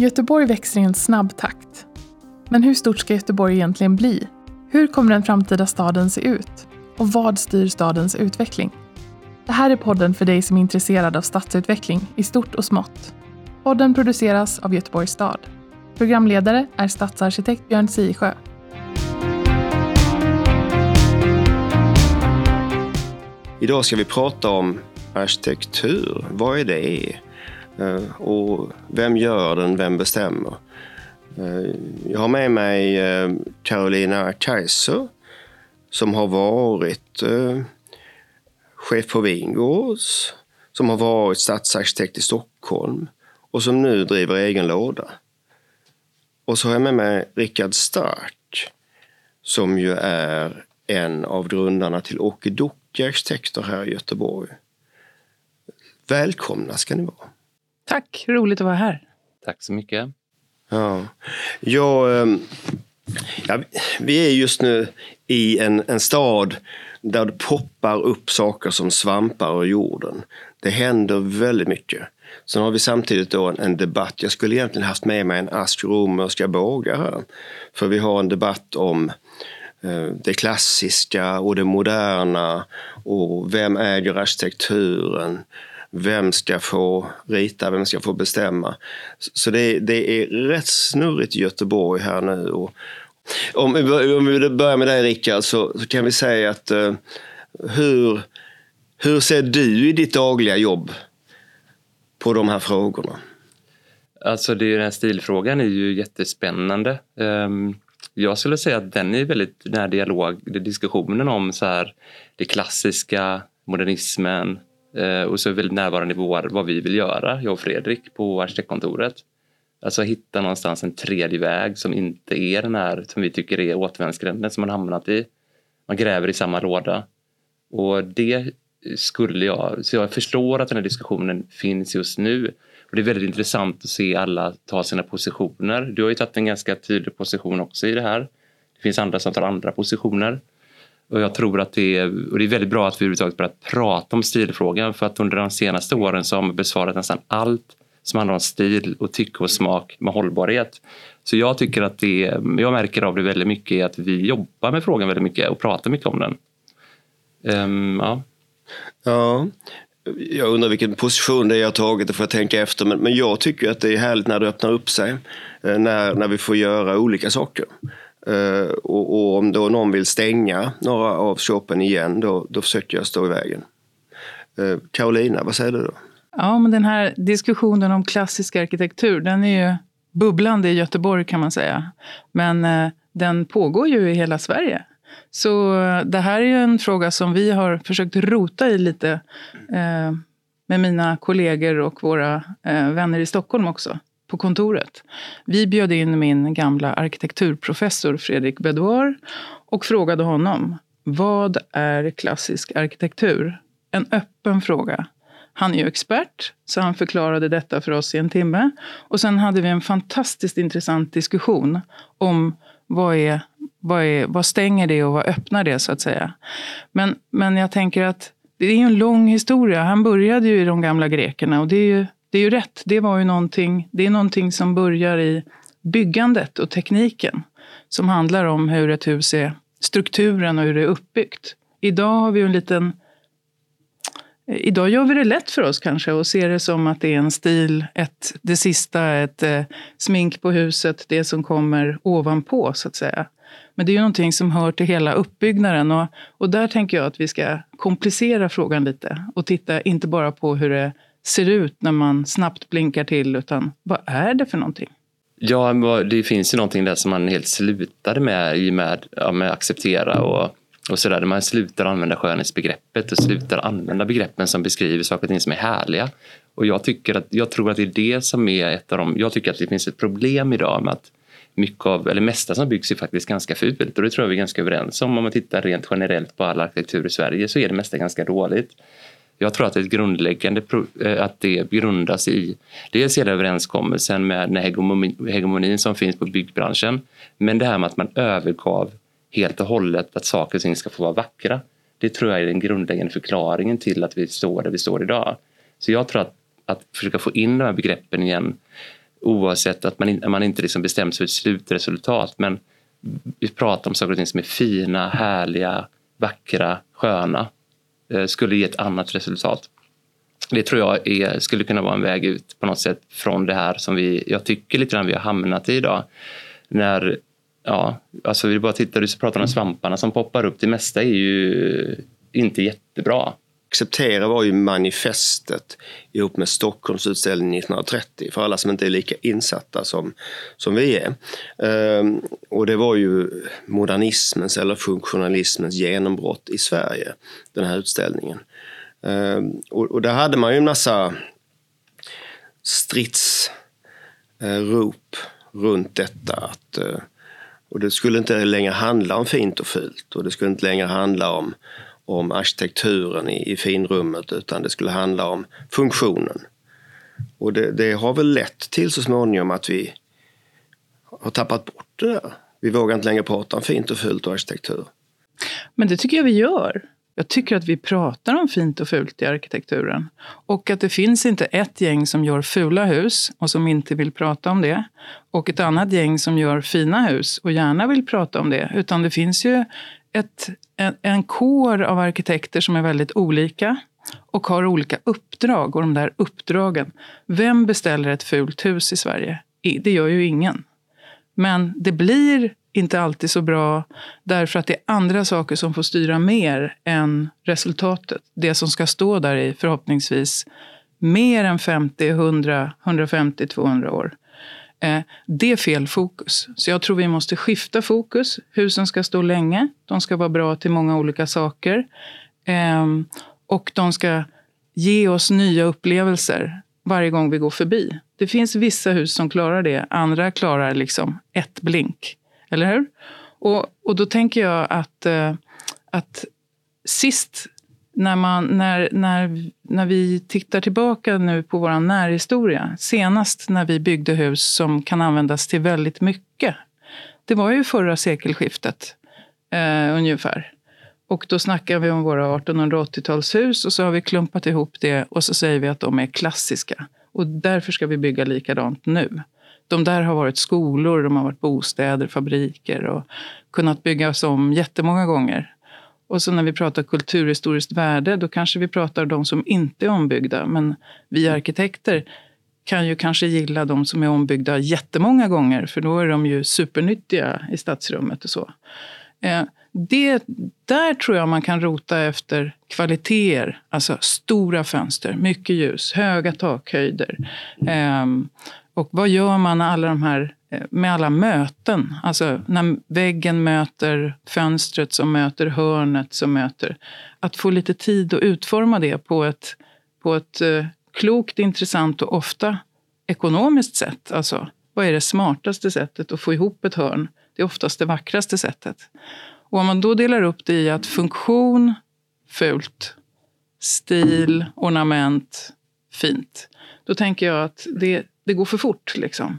Göteborg växer i en snabb takt. Men hur stort ska Göteborg egentligen bli? Hur kommer den framtida staden se ut? Och vad styr stadens utveckling? Det här är podden för dig som är intresserad av stadsutveckling i stort och smått. Podden produceras av Göteborgs stad. Programledare är stadsarkitekt Björn Sisjö. Idag ska vi prata om arkitektur. Vad är det? Eh, och vem gör den? Vem bestämmer? Eh, jag har med mig eh, Carolina Kaiser som har varit chef på Wingårds, som har varit stadsarkitekt i Stockholm och som nu driver egen låda. Och så har jag med mig Rickard Stark som ju är en av grundarna till Okidoki Arkitekter här i Göteborg. Välkomna ska ni vara. Tack, roligt att vara här. Tack så mycket. Ja, jag, ehm, ja, vi är just nu i en, en stad där det poppar upp saker som svampar ur jorden. Det händer väldigt mycket. Sen har vi samtidigt då en, en debatt. Jag skulle egentligen haft med mig en ask romerska bågar här. För vi har en debatt om eh, det klassiska och det moderna och vem äger arkitekturen? Vem ska få rita? Vem ska få bestämma? Så det, det är rätt snurrigt i Göteborg här nu. Och om, om vi börjar med dig Rickard så, så kan vi säga att uh, hur, hur ser du i ditt dagliga jobb på de här frågorna? Alltså det, den här stilfrågan är ju jättespännande. Um, jag skulle säga att den är väldigt, den här dialog, diskussionen om så här, det klassiska, modernismen, Eh, och så är väldigt närvarande i vår, vad vi vill göra, jag och Fredrik på arkitektkontoret. Alltså hitta någonstans en tredje väg som inte är den här som vi tycker är återvändsgränden som man hamnat i. Man gräver i samma låda. Och det skulle jag, så jag förstår att den här diskussionen finns just nu. Och det är väldigt intressant att se alla ta sina positioner. Du har ju tagit en ganska tydlig position också i det här. Det finns andra som tar andra positioner. Och jag tror att det är, och det är väldigt bra att vi överhuvudtaget börjat prata om stilfrågan för att under de senaste åren så har man besvarat nästan allt som handlar om stil och tycke och smak med hållbarhet. Så jag tycker att det, jag märker av det väldigt mycket att vi jobbar med frågan väldigt mycket och pratar mycket om den. Um, ja. ja, jag undrar vilken position det är jag har tagit, det får jag tänka efter. Men, men jag tycker att det är härligt när det öppnar upp sig. Eh, när, när vi får göra olika saker. Uh, och, och, om då någon vill stänga några av shoppen igen, då, då försöker jag stå i vägen. Uh, Carolina, vad säger du då? Ja, men den här diskussionen om klassisk arkitektur, den är ju bubblande i Göteborg kan man säga. Men uh, den pågår ju i hela Sverige. Så det här är ju en fråga som vi har försökt rota i lite med mina kollegor och våra vänner i Stockholm också på kontoret. Vi bjöd in min gamla arkitekturprofessor Fredrik Bedouard och frågade honom vad är klassisk arkitektur? En öppen fråga. Han är ju expert, så han förklarade detta för oss i en timme. Och sen hade vi en fantastiskt intressant diskussion om vad, är, vad, är, vad stänger det och vad öppnar det, så att säga. Men, men jag tänker att det är en lång historia. Han började ju i de gamla grekerna och det är ju det är ju rätt. Det, var ju någonting, det är någonting som börjar i byggandet och tekniken. Som handlar om hur ett hus är, strukturen och hur det är uppbyggt. Idag har vi en liten Idag gör vi det lätt för oss kanske och ser det som att det är en stil, ett, det sista, ett eh, smink på huset, det som kommer ovanpå så att säga. Men det är ju någonting som hör till hela uppbyggnaden och, och där tänker jag att vi ska komplicera frågan lite och titta inte bara på hur det ser ut när man snabbt blinkar till, utan vad är det för någonting? Ja, det finns ju någonting där som man helt slutade med i med, ja, med acceptera och, och sådär. Man slutar använda skönhetsbegreppet och slutar använda begreppen som beskriver saker och ting som är härliga. Och jag, tycker att, jag tror att det är det som är ett av de... Jag tycker att det finns ett problem idag med att mycket av, eller mesta som byggs är faktiskt ganska fult och det tror jag vi är ganska överens om. Om man tittar rent generellt på all arkitektur i Sverige så är det mesta ganska dåligt. Jag tror att det är grundläggande eh, att det grundas i dels hela överenskommelsen med den hegemonin som finns på byggbranschen. Men det här med att man övergav helt och hållet att saker och ting ska få vara vackra. Det tror jag är den grundläggande förklaringen till att vi står där vi står idag. Så jag tror att, att försöka få in de här begreppen igen oavsett att man, man inte liksom bestämt sig för ett slutresultat. Men vi pratar om saker och ting som är fina, härliga, vackra, sköna. Eh, skulle ge ett annat resultat. Det tror jag är, skulle kunna vara en väg ut på något sätt från det här som vi, jag tycker lite grann vi har hamnat i idag. När, ja, alltså vi bara tittar, du pratar om svamparna som poppar upp. Det mesta är ju inte jättebra. Acceptera var ju manifestet ihop med Stockholms utställning 1930 för alla som inte är lika insatta som, som vi är. Ehm, och det var ju modernismens eller funktionalismens genombrott i Sverige, den här utställningen. Ehm, och, och där hade man ju en massa stridsrop eh, runt detta. Att, eh, och det skulle inte längre handla om fint och fult och det skulle inte längre handla om om arkitekturen i, i finrummet utan det skulle handla om funktionen. Och det, det, har väl lett till så småningom att vi har tappat bort det där. Vi vågar inte längre prata om fint och fult och arkitektur. Men det tycker jag vi gör. Jag tycker att vi pratar om fint och fult i arkitekturen. Och att det finns inte ett gäng som gör fula hus och som inte vill prata om det. Och ett annat gäng som gör fina hus och gärna vill prata om det. Utan det finns ju ett, en, en kår av arkitekter som är väldigt olika och har olika uppdrag. Och de där uppdragen. Vem beställer ett fult hus i Sverige? Det gör ju ingen. Men det blir inte alltid så bra därför att det är andra saker som får styra mer än resultatet. Det som ska stå där i förhoppningsvis mer än 50, 100, 150, 200 år. Eh, det är fel fokus. Så jag tror vi måste skifta fokus. Husen ska stå länge. De ska vara bra till många olika saker. Ehm, och de ska ge oss nya upplevelser varje gång vi går förbi. Det finns vissa hus som klarar det. Andra klarar liksom ett blink. Eller hur? Och, och då tänker jag att, eh, att sist när, man, när, när, när vi tittar tillbaka nu på vår närhistoria, senast när vi byggde hus som kan användas till väldigt mycket, det var ju förra sekelskiftet eh, ungefär. Och då snackar vi om våra 1880-talshus och så har vi klumpat ihop det och så säger vi att de är klassiska. Och därför ska vi bygga likadant nu. De där har varit skolor, de har varit bostäder, fabriker och kunnat byggas om jättemånga gånger. Och så när vi pratar kulturhistoriskt värde, då kanske vi pratar de som inte är ombyggda. Men vi arkitekter kan ju kanske gilla de som är ombyggda jättemånga gånger, för då är de ju supernyttiga i stadsrummet och så. Eh, det, där tror jag man kan rota efter kvaliteter, alltså stora fönster, mycket ljus, höga takhöjder. Ehm, och vad gör man när alla de här Eh, med alla möten. Alltså när väggen möter fönstret som möter hörnet som möter. Att få lite tid att utforma det på ett, på ett eh, klokt, intressant och ofta ekonomiskt sätt. Alltså, vad är det smartaste sättet att få ihop ett hörn? Det är oftast det vackraste sättet. Och om man då delar upp det i att funktion, fult, stil, ornament, fint. Då tänker jag att det, det går för fort. Liksom.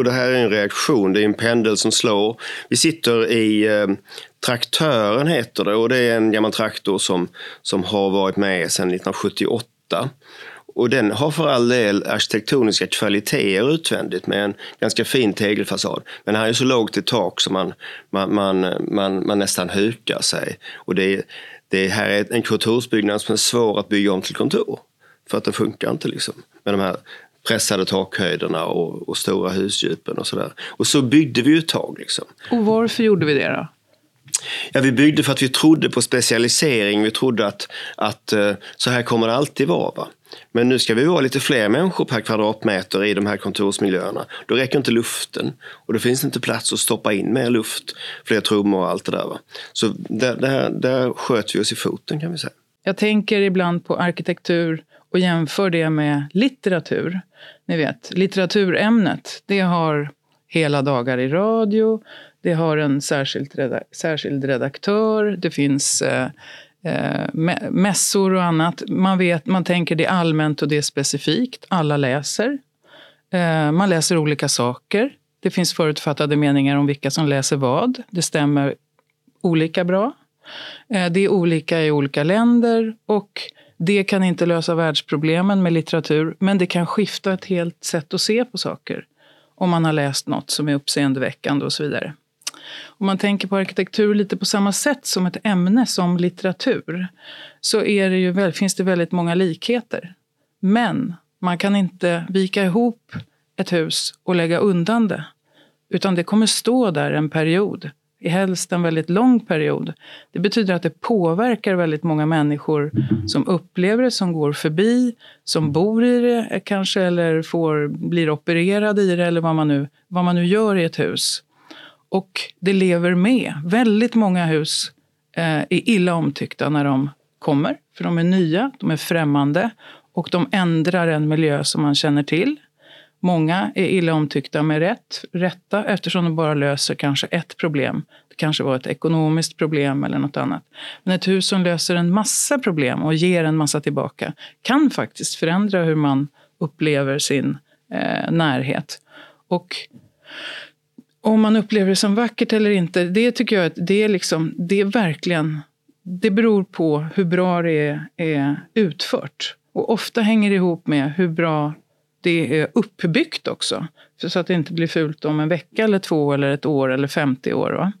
Och det här är en reaktion, det är en pendel som slår. Vi sitter i eh, Traktören heter det och det är en gammal traktor som, som har varit med sedan 1978. Och den har för all del arkitektoniska kvaliteter utvändigt med en ganska fin tegelfasad. Men den är så lågt i tak så man, man, man, man, man nästan hukar sig. Och det, det här är en kontorsbyggnad som är svår att bygga om till kontor. För att det funkar inte liksom. Med de här pressade takhöjderna och, och stora husdjupen och sådär. Och så byggde vi ett tag. Liksom. Och varför gjorde vi det då? Ja, vi byggde för att vi trodde på specialisering. Vi trodde att, att eh, så här kommer det alltid vara. Va? Men nu ska vi vara lite fler människor per kvadratmeter i de här kontorsmiljöerna. Då räcker inte luften och då finns det inte plats att stoppa in mer luft, fler trummor och allt det där. Va? Så där, där, där sköt vi oss i foten kan vi säga. Jag tänker ibland på arkitektur och jämför det med litteratur. Ni vet, litteraturämnet, det har hela dagar i radio, det har en särskild, redak särskild redaktör, det finns eh, eh, mässor och annat. Man, vet, man tänker det är allmänt och det är specifikt. Alla läser. Eh, man läser olika saker. Det finns förutfattade meningar om vilka som läser vad. Det stämmer olika bra. Eh, det är olika i olika länder och det kan inte lösa världsproblemen med litteratur, men det kan skifta ett helt sätt att se på saker. Om man har läst något som är uppseendeväckande och så vidare. Om man tänker på arkitektur lite på samma sätt som ett ämne som litteratur så är det ju, finns det väldigt många likheter. Men man kan inte vika ihop ett hus och lägga undan det. Utan det kommer stå där en period, helst en väldigt lång period. Det betyder att det påverkar väldigt många människor som upplever det, som går förbi, som bor i det kanske eller får, blir opererade i det eller vad man, nu, vad man nu gör i ett hus. Och det lever med. Väldigt många hus eh, är illa omtyckta när de kommer, för de är nya, de är främmande och de ändrar en miljö som man känner till. Många är illa omtyckta med rätt, rätta eftersom de bara löser kanske ett problem. Det kanske var ett ekonomiskt problem eller något annat. Men ett hus som löser en massa problem och ger en massa tillbaka kan faktiskt förändra hur man upplever sin eh, närhet. Och om man upplever det som vackert eller inte, det tycker jag att det är, liksom, det är verkligen... Det beror på hur bra det är, är utfört. Och ofta hänger det ihop med hur bra det är uppbyggt också. så att det inte blir fult om en vecka eller två eller ett år eller 50 år. Va?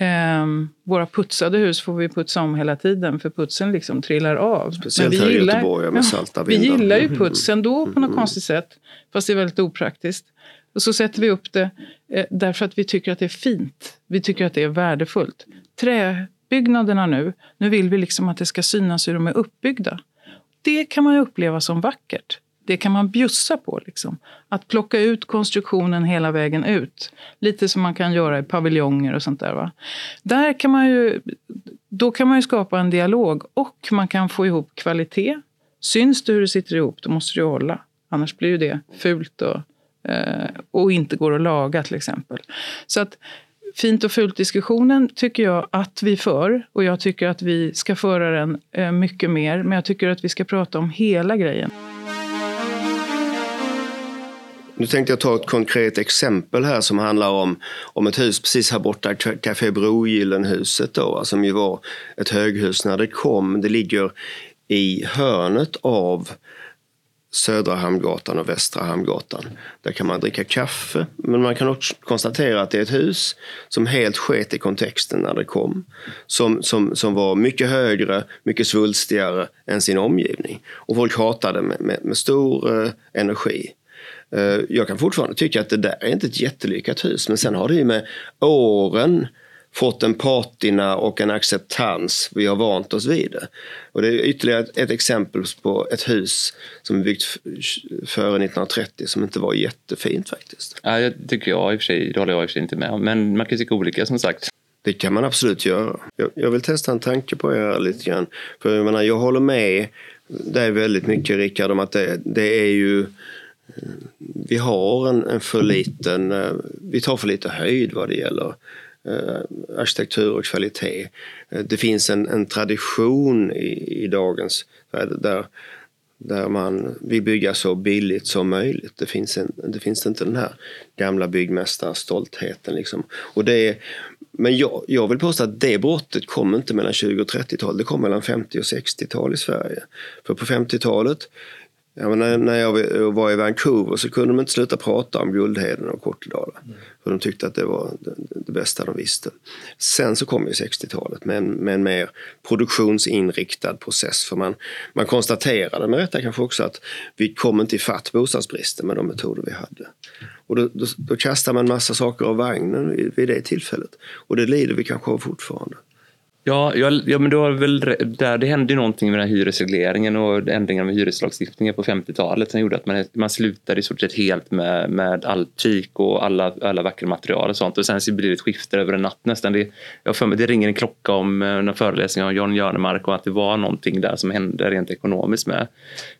Um, våra putsade hus får vi putsa om hela tiden för putsen liksom trillar av. Speciellt Men vi här gillar, i Göteborg med salta vindar. Vi gillar ju putsen då på något mm. konstigt sätt. Fast det är väldigt opraktiskt. Och så sätter vi upp det eh, därför att vi tycker att det är fint. Vi tycker att det är värdefullt. Träbyggnaderna nu, nu vill vi liksom att det ska synas hur de är uppbyggda. Det kan man uppleva som vackert. Det kan man bjussa på. Liksom. Att plocka ut konstruktionen hela vägen ut. Lite som man kan göra i paviljonger och sånt där. Va? Där kan man ju, då kan man ju skapa en dialog och man kan få ihop kvalitet. Syns det hur det sitter ihop, då måste det hålla. Annars blir ju det fult och, eh, och inte går att laga till exempel. Så att fint och fult-diskussionen tycker jag att vi för. Och jag tycker att vi ska föra den eh, mycket mer. Men jag tycker att vi ska prata om hela grejen. Nu tänkte jag ta ett konkret exempel här som handlar om, om ett hus precis här borta, Café Brogillenhuset då, som ju var ett höghus när det kom. Det ligger i hörnet av Södra Hamngatan och Västra Hamngatan. Där kan man dricka kaffe, men man kan också konstatera att det är ett hus som helt sket i kontexten när det kom. Som, som, som var mycket högre, mycket svulstigare än sin omgivning. Och folk hatade med, med, med stor eh, energi. Eh, jag kan fortfarande tycka att det där är inte ett jättelyckat hus, men sen har det ju med åren fått en patina och en acceptans. Vi har vant oss vid det. Och det är ytterligare ett, exempel på ett hus som är byggt före 1930 som inte var jättefint faktiskt. Ja, det tycker jag i och för sig, det håller jag i och för sig inte med om. Men man kan tycka olika som sagt. Det kan man absolut göra. Jag, jag vill testa en tanke på er lite grann. För jag menar, jag håller med dig väldigt mycket Rickard om att det, det är ju vi har en, en för liten, eh, vi tar för lite höjd vad det gäller eh, arkitektur och kvalitet. Eh, det finns en, en tradition i, i dagens där, där man vill bygga så billigt som möjligt. Det finns, en, det finns inte den här gamla byggmästarstoltheten. Liksom. Och det men jag, jag vill påstå att det brottet kom inte mellan 20 och 30-tal, det kom mellan 50 och 60-tal i Sverige. För på 50-talet Ja, men när jag var i Vancouver så kunde de inte sluta prata om Guldheden och Kortedala. Mm. För de tyckte att det var det, bästa de visste. Sen så kom ju 60-talet med en, med en mer produktionsinriktad process. För man, man konstaterade med rätta kanske också att vi kom inte ifatt bostadsbristen med de metoder vi hade. Och då, då, då kastar man massa saker av vagnen vid, vid det tillfället. Och det lider vi kanske av fortfarande. Ja, ja, ja men det var väl där det hände någonting med den här hyresregleringen och ändringen med hyreslagstiftningen på 50-talet som gjorde att man, man slutade i stort sett helt med, med all tyg och alla, alla vackra material och sånt. Och sen så blir det ett skifte över en natt nästan. Det, jag för mig, det ringer en klocka om eh, en föreläsning av John Jörnemark och att det var någonting där som hände rent ekonomiskt med.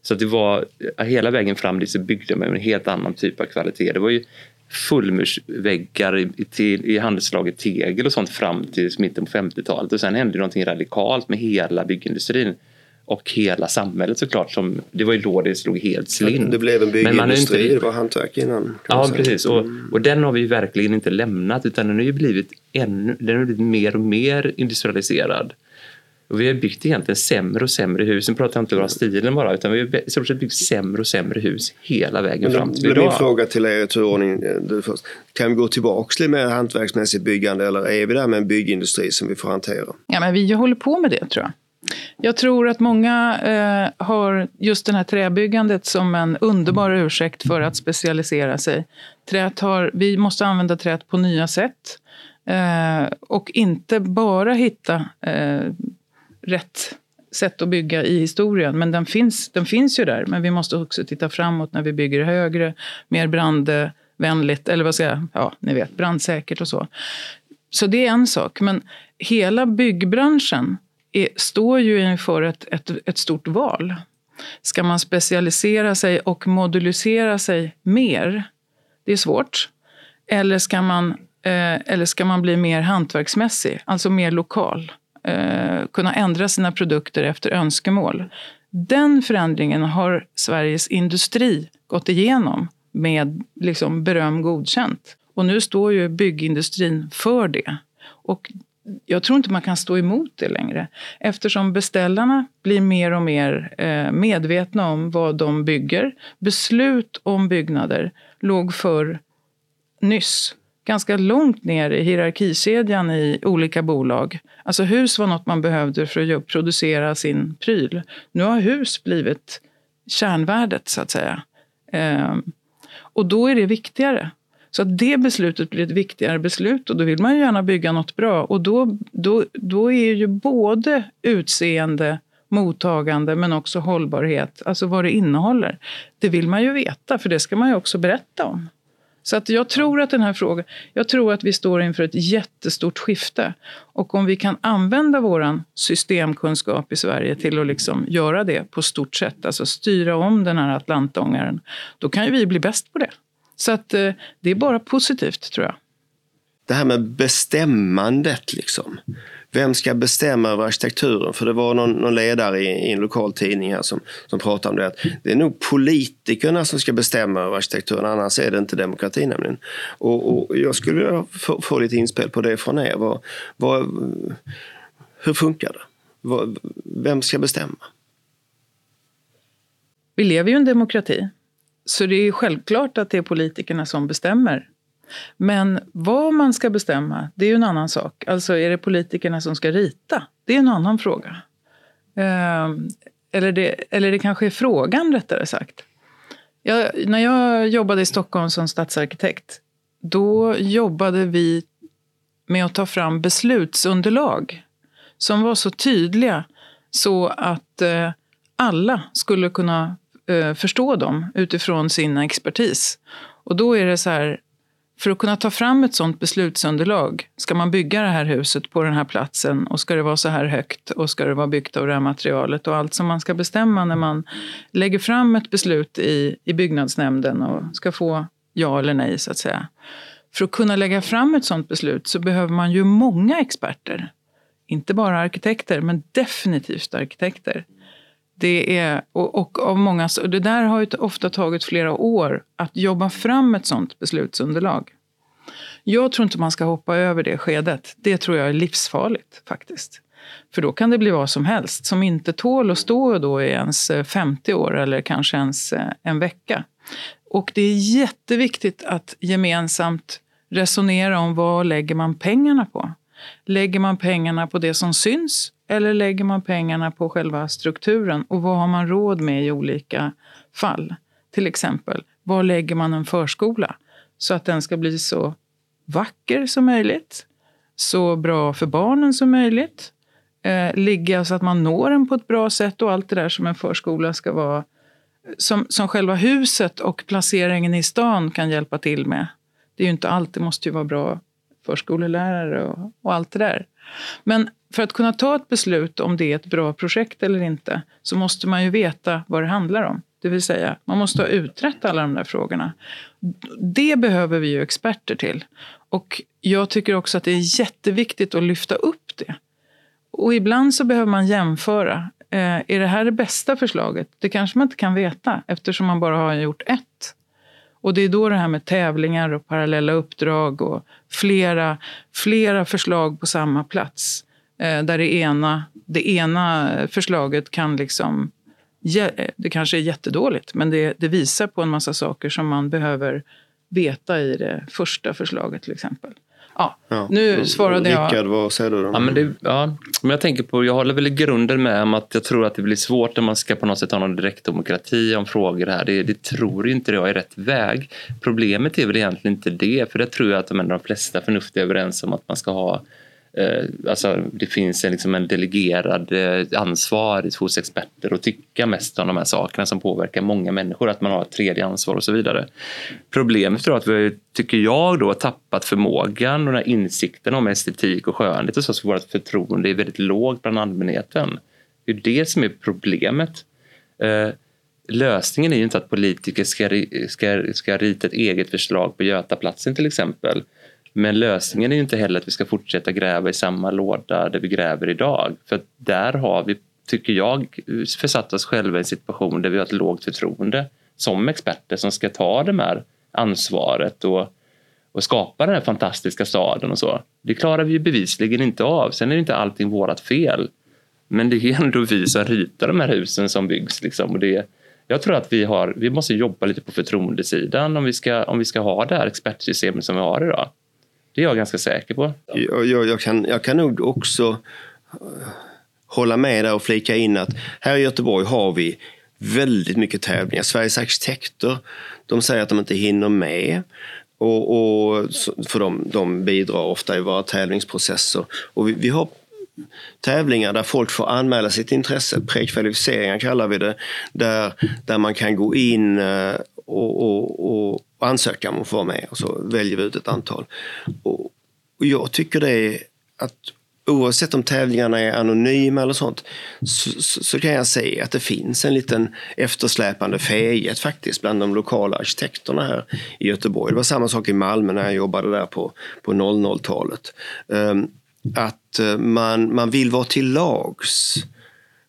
Så att det var eh, hela vägen fram dit så byggde man en helt annan typ av kvalitet. Det var ju fullmursväggar i, till, i handelslaget tegel och sånt fram till mitten på 50-talet och sen hände någonting radikalt med hela byggindustrin och hela samhället såklart. Som, det var ju då det slog helt slint. Det blev en byggindustri, inte... det var hantverk innan. Ja, precis. Och, mm. och den har vi verkligen inte lämnat utan den har ju blivit, ännu, den har blivit mer och mer industrialiserad. Och vi har byggt egentligen sämre och sämre hus. Nu pratar jag inte bara stilen bara, utan vi har i stort sett byggt sämre och sämre hus hela vägen fram till idag. Min fråga till er i turordning. Kan vi gå tillbaka till mer hantverksmässigt byggande eller är vi där med en byggindustri som vi får hantera? Ja, men vi håller på med det tror jag. Jag tror att många eh, har just det här träbyggandet som en underbar ursäkt för att specialisera sig. Träet har, vi måste använda träet på nya sätt eh, och inte bara hitta eh, rätt sätt att bygga i historien. Men den finns, den finns ju där. Men vi måste också titta framåt när vi bygger högre, mer brandvänligt, eller vad ska jag, ja, ni vet, brandsäkert och så. Så det är en sak. Men hela byggbranschen är, står ju inför ett, ett, ett stort val. Ska man specialisera sig och modulisera sig mer? Det är svårt. Eller ska man, eh, eller ska man bli mer hantverksmässig, alltså mer lokal? Eh, kunna ändra sina produkter efter önskemål. Den förändringen har Sveriges industri gått igenom med liksom beröm godkänt. Och nu står ju byggindustrin för det. Och jag tror inte man kan stå emot det längre eftersom beställarna blir mer och mer eh, medvetna om vad de bygger. Beslut om byggnader låg för nyss ganska långt ner i hierarkikedjan i olika bolag. Alltså hus var något man behövde för att producera sin pryl. Nu har hus blivit kärnvärdet, så att säga. Ehm, och då är det viktigare. Så att det beslutet blir ett viktigare beslut och då vill man ju gärna bygga något bra. Och då, då, då är ju både utseende, mottagande men också hållbarhet, alltså vad det innehåller. Det vill man ju veta, för det ska man ju också berätta om. Så att jag tror att den här frågan, jag tror att vi står inför ett jättestort skifte. Och om vi kan använda vår systemkunskap i Sverige till att liksom göra det på stort sätt, alltså styra om den här Atlantångaren, då kan ju vi bli bäst på det. Så att eh, det är bara positivt tror jag. Det här med bestämmandet liksom. Vem ska bestämma över arkitekturen? För det var någon, någon ledare i, i, en lokal tidning här som, som pratade om det. Att det är nog politikerna som ska bestämma över arkitekturen, annars är det inte demokrati nämligen. Och, och jag skulle vilja få, få lite inspel på det från er. Var, var, hur funkar det? Var, vem ska bestämma? Vi lever ju i en demokrati. Så det är självklart att det är politikerna som bestämmer. Men vad man ska bestämma, det är ju en annan sak. Alltså är det politikerna som ska rita? Det är en annan fråga. Eh, eller, det, eller det kanske är frågan rättare sagt. Jag, när jag jobbade i Stockholm som stadsarkitekt, då jobbade vi med att ta fram beslutsunderlag som var så tydliga så att eh, alla skulle kunna eh, förstå dem utifrån sin expertis. Och då är det så här, för att kunna ta fram ett sådant beslutsunderlag, ska man bygga det här huset på den här platsen och ska det vara så här högt och ska det vara byggt av det här materialet och allt som man ska bestämma när man lägger fram ett beslut i, i byggnadsnämnden och ska få ja eller nej så att säga. För att kunna lägga fram ett sådant beslut så behöver man ju många experter. Inte bara arkitekter, men definitivt arkitekter. Det är, och, och av många, och det där har ju ofta tagit flera år att jobba fram ett sånt beslutsunderlag. Jag tror inte man ska hoppa över det skedet. Det tror jag är livsfarligt faktiskt. För då kan det bli vad som helst som inte tål att stå då i ens eh, 50 år eller kanske ens eh, en vecka. Och det är jätteviktigt att gemensamt resonera om vad lägger man pengarna på. Lägger man pengarna på det som syns eller lägger man pengarna på själva strukturen? Och vad har man råd med i olika fall? Till exempel, var lägger man en förskola? Så att den ska bli så vacker som möjligt, så bra för barnen som möjligt, eh, ligga så att man når den på ett bra sätt och allt det där som en förskola ska vara. Som, som själva huset och placeringen i stan kan hjälpa till med. Det är ju inte allt, det måste ju vara bra förskolelärare och, och allt det där. Men för att kunna ta ett beslut om det är ett bra projekt eller inte så måste man ju veta vad det handlar om. Det vill säga, man måste ha utrett alla de där frågorna. Det behöver vi ju experter till. Och jag tycker också att det är jätteviktigt att lyfta upp det. Och ibland så behöver man jämföra. Eh, är det här det bästa förslaget? Det kanske man inte kan veta eftersom man bara har gjort ett. Och det är då det här med tävlingar och parallella uppdrag och flera, flera förslag på samma plats Eh, där det ena, det ena förslaget kan liksom... Eh, det kanske är jättedåligt, men det, det visar på en massa saker som man behöver veta i det första förslaget till exempel. Ja, ja. nu svarade jag. Rickard, vad säger du? Då? Ja, men, det, ja, men jag tänker på, jag håller väl i grunden med om att jag tror att det blir svårt när man ska på något sätt ha någon direktdemokrati om frågor här. Det, det tror inte jag är rätt väg. Problemet är väl egentligen inte det, för det tror jag att de, de flesta förnuftiga är överens om att man ska ha Eh, alltså, det finns en, liksom en delegerad eh, ansvar hos experter att tycka mest om de här sakerna som påverkar många människor, att man har ett tredje ansvar och så vidare. Problemet är att vi, tycker jag, då, har tappat förmågan och den här insikten om estetik och skönhet och så, så vårt förtroende är väldigt lågt bland allmänheten. Det är det som är problemet. Eh, lösningen är ju inte att politiker ska, ska, ska rita ett eget förslag på Götaplatsen till exempel men lösningen är inte heller att vi ska fortsätta gräva i samma låda där vi gräver idag. För där har vi, tycker jag, försatt oss själva i en situation där vi har ett lågt förtroende som experter som ska ta det här ansvaret och, och skapa den här fantastiska staden och så. Det klarar vi bevisligen inte av. Sen är det inte allting vårat fel. Men det är ändå vi som ritar de här husen som byggs. Liksom. Och det, jag tror att vi, har, vi måste jobba lite på förtroendesidan om vi ska, om vi ska ha det här expertsystemet som vi har idag. Det är jag ganska säker på. Jag, jag, jag, kan, jag kan nog också eh, hålla med där och flika in att här i Göteborg har vi väldigt mycket tävlingar. Sveriges arkitekter de säger att de inte hinner med. Och, och för de, de bidrar ofta i våra tävlingsprocesser. Och vi, vi har tävlingar där folk får anmäla sitt intresse. Prekvalificeringar kallar vi det. Där, där man kan gå in eh, och, och, och, och ansöka om att få vara med och så väljer vi ut ett antal. Och, och jag tycker det är att oavsett om tävlingarna är anonyma eller sånt så, så, så, kan jag se att det finns en liten eftersläpande fäghet faktiskt bland de lokala arkitekterna här i Göteborg. Det var samma sak i Malmö när jag jobbade där på, på 00-talet. Um, ehm, att eh, man, man vill vara till lags.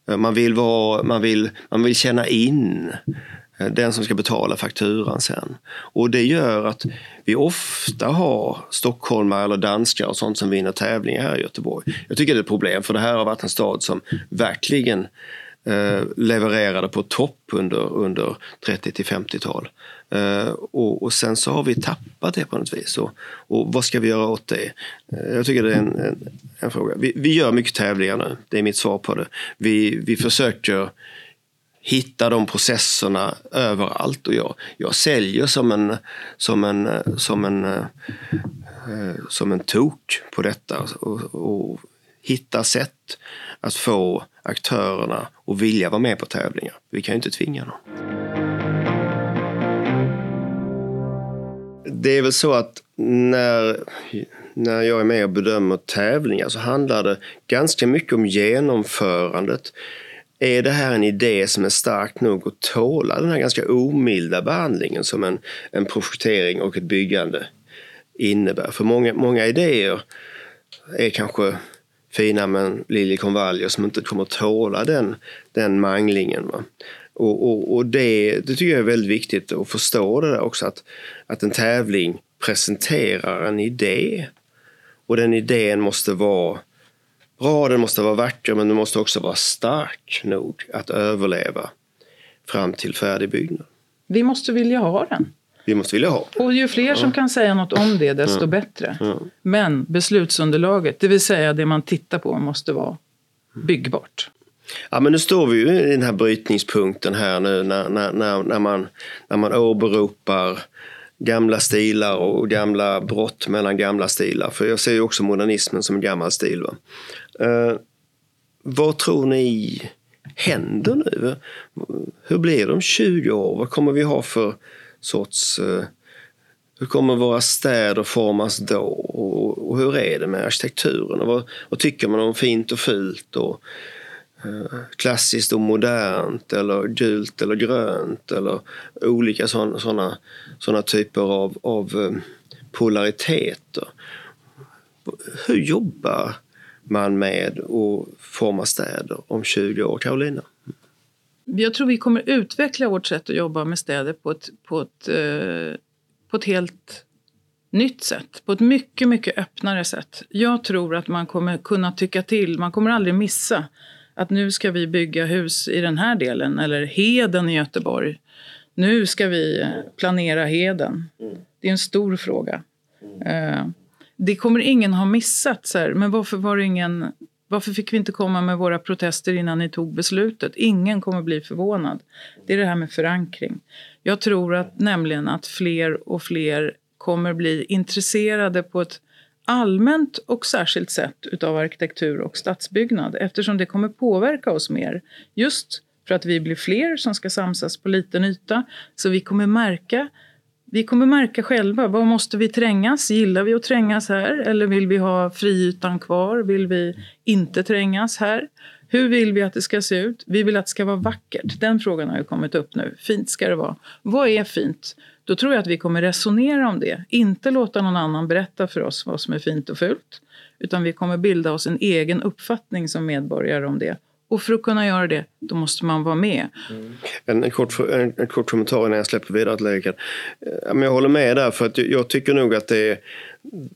Eh, man vill, vara, man, vill, man vill känna in. Eh, den som ska betala fakturan sen. Och det gör att vi ofta har stockholmare eller danskar och sånt som vinner tävlingar här i Göteborg. Jag tycker det är ett problem för det här har varit en stad som verkligen eh, levererade på topp under, under 30 till 50-tal. Eh, och, och, sen så har vi tappat det på något vis. Och, och vad ska vi göra åt det? Eh, jag tycker det är en, en, en fråga. Vi, vi, gör mycket tävlingar nu, det är mitt svar på det. Vi, vi försöker hitta de processerna överallt. Och jag, jag säljer som en, som en, som en, eh, som en tok på detta och, och hitta sätt att få aktörerna att vilja vara med på tävlingar. Vi kan ju inte tvinga dem. Det är väl så att när, när jag är med och bedömer tävlingar så handlar det ganska mycket om genomförandet. Är det här en idé som är stark nog att tåla den här ganska omilda behandlingen som en, en projektering och ett byggande innebär? För många, många idéer är kanske fina men liljekonvaljer som inte kommer att tåla den, den manglingen. Va? Och, och, och det, det tycker jag är väldigt viktigt att förstå det där också att, att en tävling presenterar en idé. Och den idén måste vara bra, den måste vara vacker men den måste också vara stark nog att överleva fram till färdig byggnad. Vi måste vilja ha den. Vi måste vilja ha den. Och ju fler ja. som kan säga något om det, desto ja. bättre. Ja. Men beslutsunderlaget, det vill säga det man tittar på, måste vara byggbart. Ja, men nu står vi ju i den här brytningspunkten här nu när, när, när, när, man, när man åberopar gamla stilar och gamla brott mellan gamla stilar. För jag ser ju också modernismen som en gammal stil. Va? Eh, vad tror ni händer nu? Hur blir det om 20 år? Vad kommer vi ha för sorts... Eh, hur kommer våra städer formas då? Och, och hur är det med arkitekturen? Och vad, vad, tycker man om fint och fult? Och, eh, klassiskt och modernt eller gult eller grönt eller olika sådana såna, såna typer av, av eh, polariteter. Hur jobbar man med att forma städer om 20 år, Karolina? Jag tror vi kommer utveckla vårt sätt att jobba med städer på ett, på ett, eh, på ett helt nytt sätt, på ett mycket, mycket öppnare sätt. Jag tror att man kommer kunna tycka till, man kommer aldrig missa att nu ska vi bygga hus i den här delen, eller Heden i Göteborg. Nu ska vi planera Heden. Det är en stor fråga. Eh, det kommer ingen ha missat. Så här, men varför, var ingen, varför fick vi inte komma med våra protester innan ni tog beslutet? Ingen kommer bli förvånad. Det är det här med förankring. Jag tror att, nämligen att fler och fler kommer bli intresserade på ett allmänt och särskilt sätt utav arkitektur och stadsbyggnad eftersom det kommer påverka oss mer. Just för att vi blir fler som ska samsas på liten yta. Så vi kommer märka vi kommer märka själva, vad måste vi trängas? Gillar vi att trängas här? Eller vill vi ha friytan kvar? Vill vi inte trängas här? Hur vill vi att det ska se ut? Vi vill att det ska vara vackert. Den frågan har ju kommit upp nu. Fint ska det vara. Vad är fint? Då tror jag att vi kommer resonera om det. Inte låta någon annan berätta för oss vad som är fint och fult. Utan vi kommer bilda oss en egen uppfattning som medborgare om det. Och för att kunna göra det, då måste man vara med. Mm. En, en, kort, en, en, kort kommentar innan jag släpper vidare till Erika. Jag håller med där, för att jag tycker nog att det är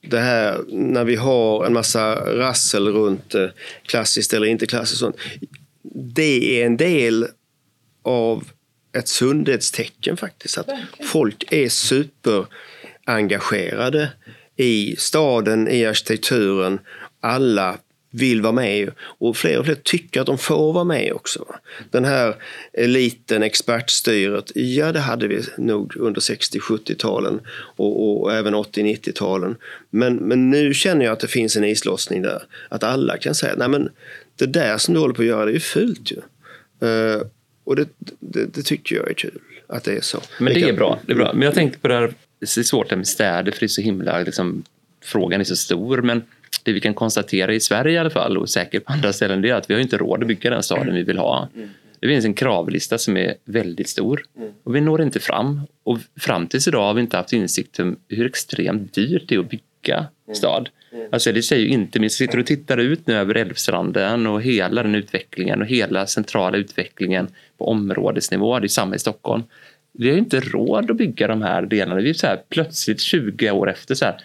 det här när vi har en massa rassel runt eh, klassiskt eller inte klassiskt. Sånt, det är en del av ett sundhetstecken faktiskt. Att folk är superengagerade i staden, i arkitekturen. Alla vill vara med och fler och fler tycker att de får vara med också. Den här eliten, expertstyret, ja det hade vi nog under 60-70-talen och, och, även 80-90-talen. Men, men nu känner jag att det finns en islossning där. Att alla kan säga, nej men det där som du håller på att göra det är ju fult ju. Uh, och det, det, det, tycker jag är kul att det är så. Men det, det är bra, det är bra. Men jag tänkte på det här, det är svårt med städer för det är så himla, liksom, frågan är så stor. Men det vi kan konstatera i Sverige i alla fall och säkert på andra ställen det är att vi har inte råd att bygga den staden vi vill ha. Det finns en kravlista som är väldigt stor och vi når inte fram. Och fram tills idag har vi inte haft insikt om hur extremt dyrt det är att bygga stad. Alltså det säger ju inte minst, sitter och tittar ut nu över Älvstranden och hela den utvecklingen och hela centrala utvecklingen på områdesnivå, det är samma i Stockholm. Vi har inte råd att bygga de här delarna. Vi är så här, plötsligt 20 år efter så här,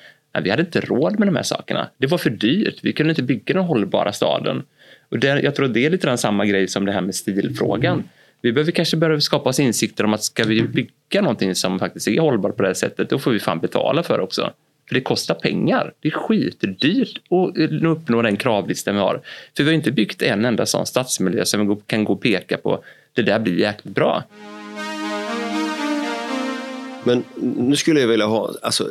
vi hade inte råd med de här sakerna. Det var för dyrt. Vi kunde inte bygga den hållbara staden. Och det, jag tror det är lite samma grej som det här med stilfrågan. Mm. Vi behöver kanske börja skapa oss insikter om att ska vi bygga någonting som faktiskt är hållbart på det här sättet, då får vi fan betala för det också. För det kostar pengar. Det är skitdyrt att uppnå den kravlistan vi har. För vi har inte byggt en enda sån stadsmiljö som vi kan gå och peka på. Det där blir jäkligt bra. Men nu skulle jag vilja ha alltså,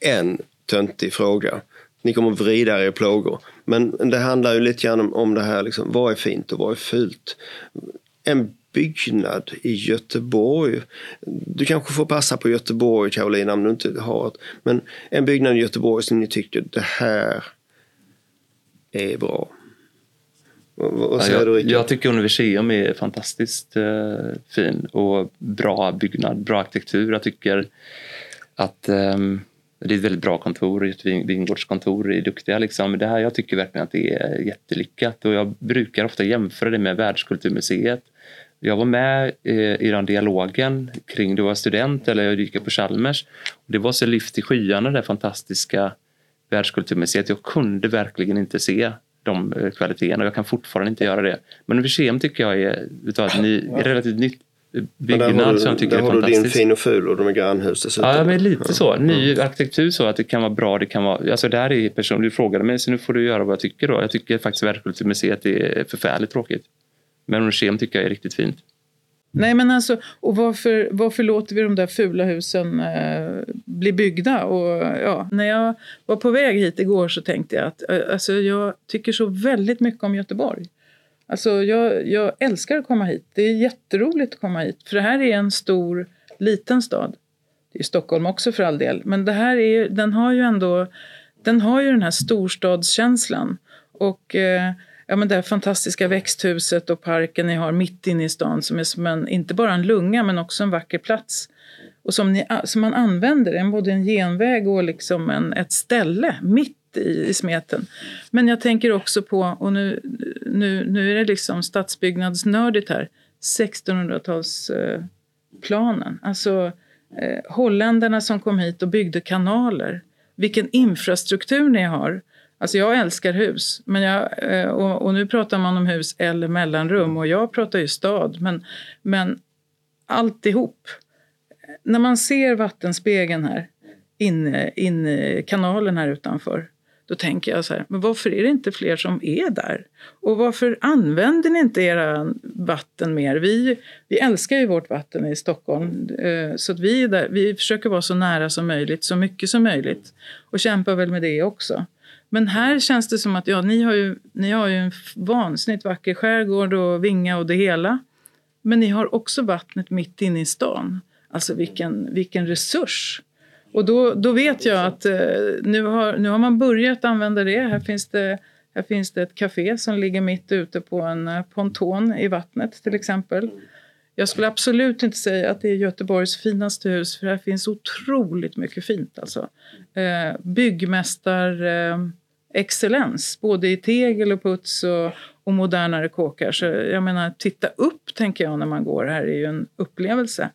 en töntig fråga. Ni kommer vrida er i plågor. Men det handlar ju lite grann om, om det här, liksom, vad är fint och vad är fult? En byggnad i Göteborg. Du kanske får passa på Göteborg Karolina om du inte har ett. Men en byggnad i Göteborg som ni tycker det här är bra. Vad säger ja, jag, du Jag tycker Universium är fantastiskt eh, fin och bra byggnad, bra arkitektur. Jag tycker att eh, det är ett väldigt bra kontor, ett vingårdskontor, är duktiga liksom. Det här, jag tycker verkligen att det är jättelyckat och jag brukar ofta jämföra det med Världskulturmuseet. Jag var med eh, i den dialogen kring, då jag var student eller jag gick på Chalmers. Det var så lyft i skyarna det fantastiska Världskulturmuseet. Jag kunde verkligen inte se de eh, kvaliteterna och jag kan fortfarande inte göra det. Men museum tycker jag är utav ett ny, relativt nytt byggnad som jag tycker är fantastisk. Där har du din fin och ful och de är grannhus dessutom. Ja, men lite så. Ny arkitektur så att det kan vara bra. Det kan vara, alltså där är person, du frågade mig så nu får du göra vad jag tycker då. Jag tycker faktiskt Världskulturmuseet är förfärligt tråkigt. Men museum tycker jag är riktigt fint. Nej men alltså, och varför, varför låter vi de där fula husen eh, bli byggda? Och, ja, när jag var på väg hit igår så tänkte jag att eh, alltså, jag tycker så väldigt mycket om Göteborg. Alltså jag, jag älskar att komma hit. Det är jätteroligt att komma hit. För det här är en stor, liten stad. Det är Stockholm också för all del. Men det här är, den har ju ändå den har ju den här storstadskänslan. Och eh, ja, men det här fantastiska växthuset och parken ni har mitt inne i stan som är som en, inte bara en lunga men också en vacker plats. Och som, ni, som man använder, en, både en genväg och liksom en, ett ställe mitt i, i smeten. Men jag tänker också på, och nu, nu, nu är det liksom stadsbyggnadsnördigt här, 1600-talsplanen. Eh, alltså eh, holländarna som kom hit och byggde kanaler. vilken infrastruktur ni har. Alltså jag älskar hus, men jag, eh, och, och, nu pratar man om hus eller mellanrum och jag pratar ju stad. Men, men alltihop. När man ser vattenspegeln här, inne, inne kanalen här utanför, då tänker jag så här, men varför är det inte fler som är där? Och varför använder ni inte era vatten mer? Vi, vi älskar ju vårt vatten i Stockholm, eh, så att vi, där, vi försöker vara så nära som möjligt, så mycket som möjligt. Och kämpar väl med det också. Men här känns det som att ja, ni, har ju, ni har ju en vansinnigt vacker skärgård och Vinga och det hela. Men ni har också vattnet mitt inne i stan. Alltså vilken, vilken resurs! Och då, då vet jag att eh, nu, har, nu har man börjat använda det. Här finns det, här finns det ett café som ligger mitt ute på en eh, ponton i vattnet till exempel. Jag skulle absolut inte säga att det är Göteborgs finaste hus för här finns otroligt mycket fint. Alltså. Eh, byggmästar... Eh, excellens, både i tegel och puts och, och modernare kåkar. Så jag menar, titta upp tänker jag när man går här är ju en upplevelse.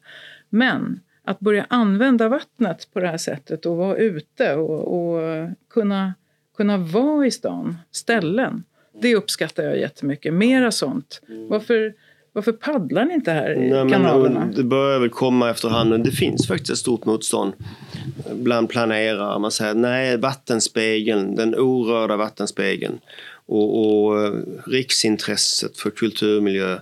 Men att börja använda vattnet på det här sättet och vara ute och, och kunna, kunna vara i stan, ställen, det uppskattar jag jättemycket. Mera sånt. Varför, varför paddlar ni inte här i Nej, kanalerna? Men, det börjar väl komma efterhand, det finns faktiskt ett stort motstånd bland planerare. Man säger nej, vattenspegeln, den orörda vattenspegeln och, och eh, riksintresset för kulturmiljö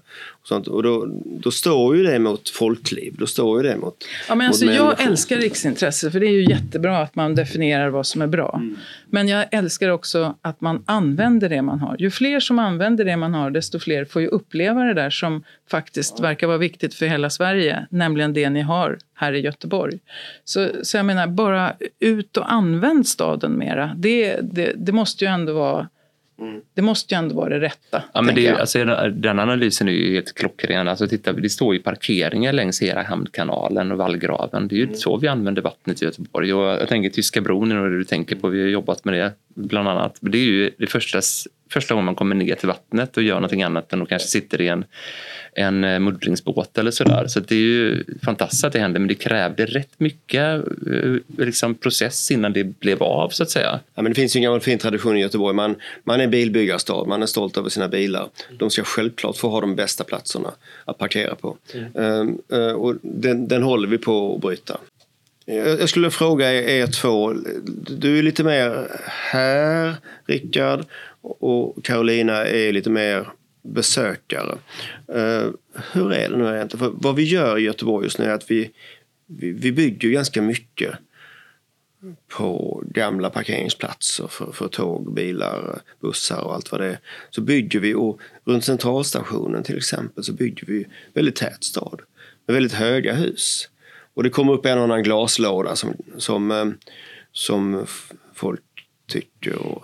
och, sånt. och då, då står ju det mot folkliv. Då står ju det mot ja, men alltså, Jag älskar riksintresse för det är ju jättebra att man definierar vad som är bra. Mm. Men jag älskar också att man använder det man har. Ju fler som använder det man har desto fler får ju uppleva det där som faktiskt verkar vara viktigt för hela Sverige, nämligen det ni har här i Göteborg. Så, så jag menar, bara ut och använd staden mera. Det, det, det måste ju ändå vara Mm. Det måste ju ändå vara det rätta. Ja, men det, alltså, den analysen är ju helt klockren. Alltså, titta, det står ju parkeringar längs hela Hamnkanalen och vallgraven. Det är ju mm. så vi använder vattnet i Göteborg. Och jag tänker Tyska bron är det du tänker på. Vi har jobbat med det bland annat. Det är ju det första, första gången man kommer ner till vattnet och gör någonting annat än att kanske sitter i en en eh, muddringsbåt eller sådär. Så det är ju fantastiskt att det hände men det krävde rätt mycket eh, liksom, process innan det blev av så att säga. Ja, men det finns ju en gammal fin tradition i Göteborg. Man, man är bilbyggarstad, man är stolt över sina bilar. De ska självklart få ha de bästa platserna att parkera på. Mm. Uh, och den, den håller vi på att bryta. Jag skulle fråga er två. Du är lite mer här, Rickard, och Carolina är lite mer besökare. Eh, hur är det nu egentligen? För vad vi gör i Göteborg just nu är att vi, vi, vi bygger ganska mycket på gamla parkeringsplatser för, för tåg, bilar, bussar och allt vad det är. Så bygger vi, och runt centralstationen till exempel, så bygger vi väldigt tät stad med väldigt höga hus. Och det kommer upp en annan glaslåda som, som, eh, som folk tycker och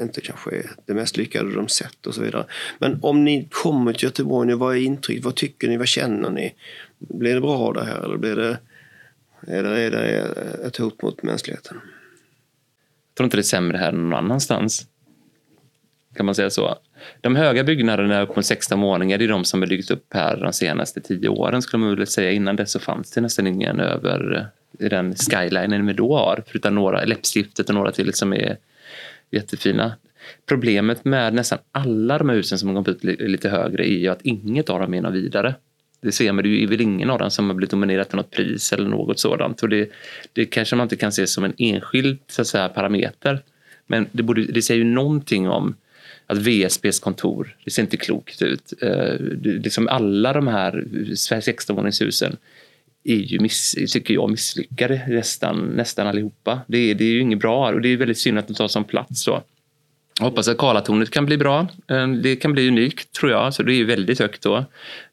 inte kanske är det mest lyckade de sett och så vidare. Men om ni kommer till Göteborg, vad är intrycket? Vad tycker ni? Vad känner ni? Blir det bra det här eller blir det, är det, är det ett hot mot mänskligheten? Jag tror inte det är sämre här än någon annanstans. Kan man säga så? De höga byggnaderna upp mot 16 våningar, det är de som har byggts upp här de senaste tio åren skulle man vilja säga. Innan dess så fanns det nästan ingen över i den skylinen vi då har, förutom några, läppstiftet och några till som är jättefina. Problemet med nästan alla de här husen som har kommit ut lite högre är ju att inget av dem är något vidare. Det ser man, det är väl ingen av dem som har blivit nominerad till något pris eller något sådant. Och det, det kanske man inte kan se som en enskild så att säga, parameter. Men det, borde, det säger ju någonting om att VSBs kontor, det ser inte klokt ut. Eh, liksom alla de här 16-våningshusen är ju, miss, tycker jag, misslyckade nästan, nästan allihopa. Det är, det är ju inget bra och det är väldigt synd att de tar sån plats. Så. Jag hoppas att Karlatornet kan bli bra. Eh, det kan bli unikt tror jag, så det är ju väldigt högt då.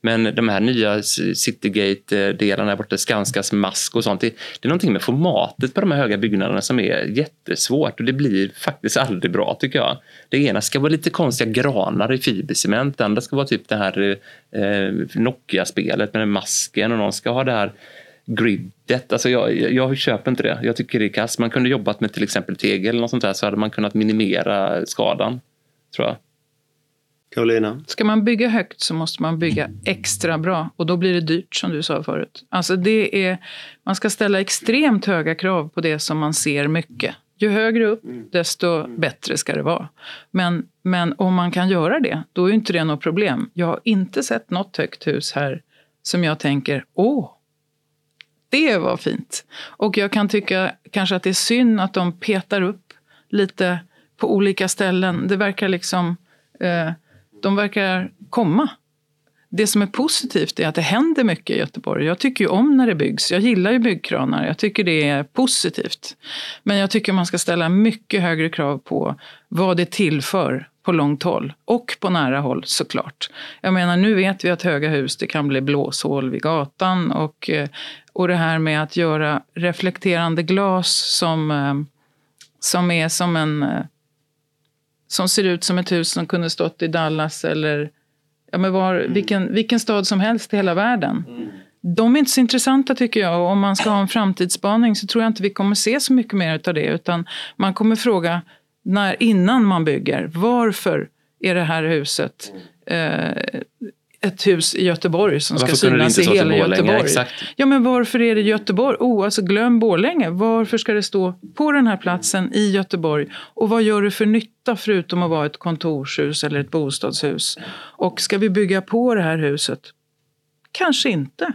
Men de här nya Citygate-delarna där borta, Skanskas mask och sånt. Det, det är någonting med formatet på de här höga byggnaderna som är jättesvårt och det blir faktiskt aldrig bra tycker jag. Det ena ska vara lite konstiga granar i fibercement, det andra ska vara typ det här eh, eh Nokia-spelet med masken och någon ska ha det här gridet. Alltså jag, jag köper inte det. Jag tycker det är kass. Man kunde jobbat med till exempel tegel eller något sånt där så hade man kunnat minimera skadan, tror jag. Karolina? Ska man bygga högt så måste man bygga extra bra och då blir det dyrt som du sa förut. Alltså det är, man ska ställa extremt höga krav på det som man ser mycket. Ju högre upp, desto bättre ska det vara. Men, men om man kan göra det, då är inte det något problem. Jag har inte sett något högt hus här som jag tänker, åh, det var fint. Och jag kan tycka kanske att det är synd att de petar upp lite på olika ställen. Det verkar liksom, eh, de verkar komma. Det som är positivt är att det händer mycket i Göteborg. Jag tycker ju om när det byggs. Jag gillar ju byggkranar. Jag tycker det är positivt. Men jag tycker man ska ställa mycket högre krav på vad det tillför på långt håll. Och på nära håll såklart. Jag menar nu vet vi att höga hus det kan bli blåshål vid gatan. Och, eh, och det här med att göra reflekterande glas som, eh, som är som en eh, som ser ut som ett hus som kunde stått i Dallas eller ja, men var, vilken, vilken stad som helst i hela världen. De är inte så intressanta tycker jag. Och om man ska ha en framtidsspaning så tror jag inte vi kommer se så mycket mer av det. Utan man kommer fråga när, innan man bygger. Varför är det här huset eh, ett hus i Göteborg som Varför ska synas i hela? Göteborg? Exakt. Ja, men varför är det Göteborg? Oh, alltså glöm Borlänge. Varför ska det stå på den här platsen i Göteborg? Och vad gör det för nytta förutom att vara ett kontorshus eller ett bostadshus? Och ska vi bygga på det här huset? Kanske inte.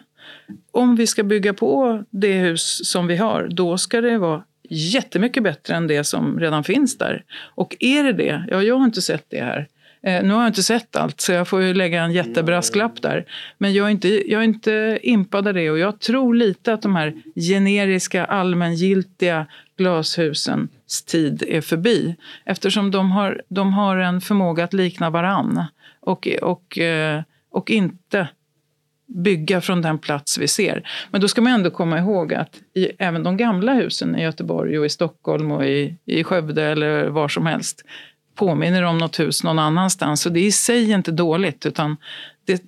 Om vi ska bygga på det hus som vi har, då ska det vara jättemycket bättre än det som redan finns där. Och är det det? Ja, jag har inte sett det här. Eh, nu har jag inte sett allt, så jag får ju lägga en jättebrasklapp där. Men jag är, inte, jag är inte impad av det och jag tror lite att de här generiska, allmängiltiga glashusens tid är förbi. Eftersom de har, de har en förmåga att likna varann och, och, eh, och inte bygga från den plats vi ser. Men då ska man ändå komma ihåg att i, även de gamla husen i Göteborg och i Stockholm och i, i Skövde eller var som helst påminner om något hus någon annanstans. Så det är i sig inte dåligt utan det,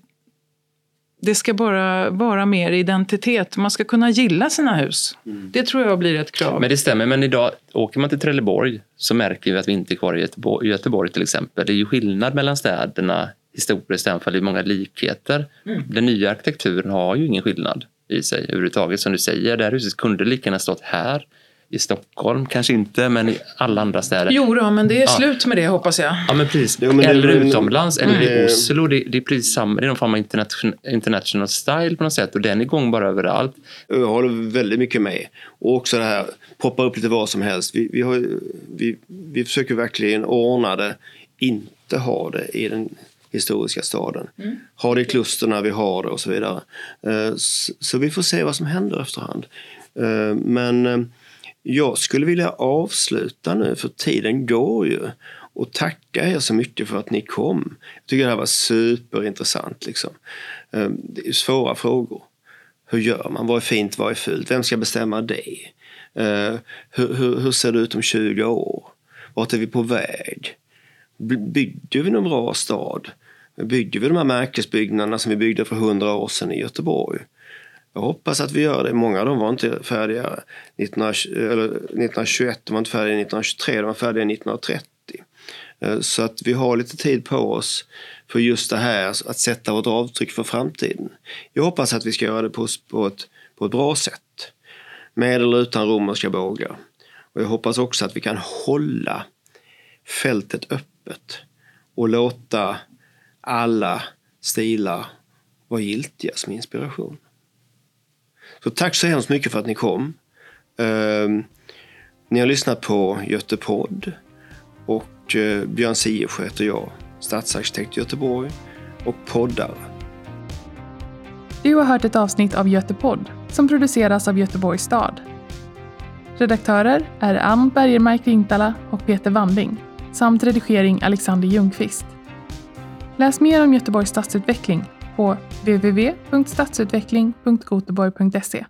det ska bara vara mer identitet. Man ska kunna gilla sina hus. Det tror jag blir ett krav. Men det stämmer, men idag åker man till Trelleborg så märker vi att vi inte är kvar i Göteborg, Göteborg till exempel. Det är ju skillnad mellan städerna historiskt, även om det är många likheter. Den nya arkitekturen har ju ingen skillnad i sig överhuvudtaget. Som du säger, det här huset kunde lika gärna stått här i Stockholm, kanske inte, men i alla andra städer. Jo då, men det är slut med det hoppas jag. Ja, men precis. Jo, men det- eller men- utomlands, eller i Mm. Oslo. Det, det är precis samma, det är någon form av internation, international style på något sätt och den är igång bara överallt. Jag håller väldigt mycket med. Och också det här, poppar upp lite vad som helst. Vi, vi, har, vi, vi försöker verkligen ordna det, inte ha det i den historiska staden. Ha det i kluster när vi har det och så vidare. Eh, Så, vi får se vad som händer efterhand. Eh, Men eh, jag skulle vilja avsluta nu, för tiden går ju. Och tacka er så mycket för att ni kom. Jag tycker det här var superintressant. Liksom. Det är svåra frågor. Hur gör man? Vad är fint? Vad är fult? Vem ska bestämma det? Hur, hur, hur ser det ut om 20 år? Vart är vi på väg? Byggde Bygger vi någon bra stad? Bygger vi de här märkesbyggnaderna som vi byggde för 100 år sedan i Göteborg? Jag hoppas att vi gör det. Många av dem var inte färdiga 1920, eller 1921, de var inte färdiga 1923, de var färdiga 1930. Eh, så att vi har lite tid på oss för just det här, att sätta vårt avtryck för framtiden. Jag hoppas att vi ska göra det på, på, ett, på ett bra sätt. Med eller utan romerska bågar. Och jag hoppas också att vi kan hålla fältet öppet och låta alla stilar vara giltiga som inspiration. Så tack så hemskt mycket för att ni kom. Ehm, ni har lyssnat på Götepodd och eh, Björn Siersjö heter jag, stadsarkitekt i Göteborg och poddare. Du har hört ett avsnitt av Götepodd som produceras av Göteborgs stad. Redaktörer är Ann Bergermark Vintala och Peter Wandling samt redigering Alexander Ljungqvist. Läs mer om Göteborgs stadsutveckling på www.stadsutveckling.goteborg.se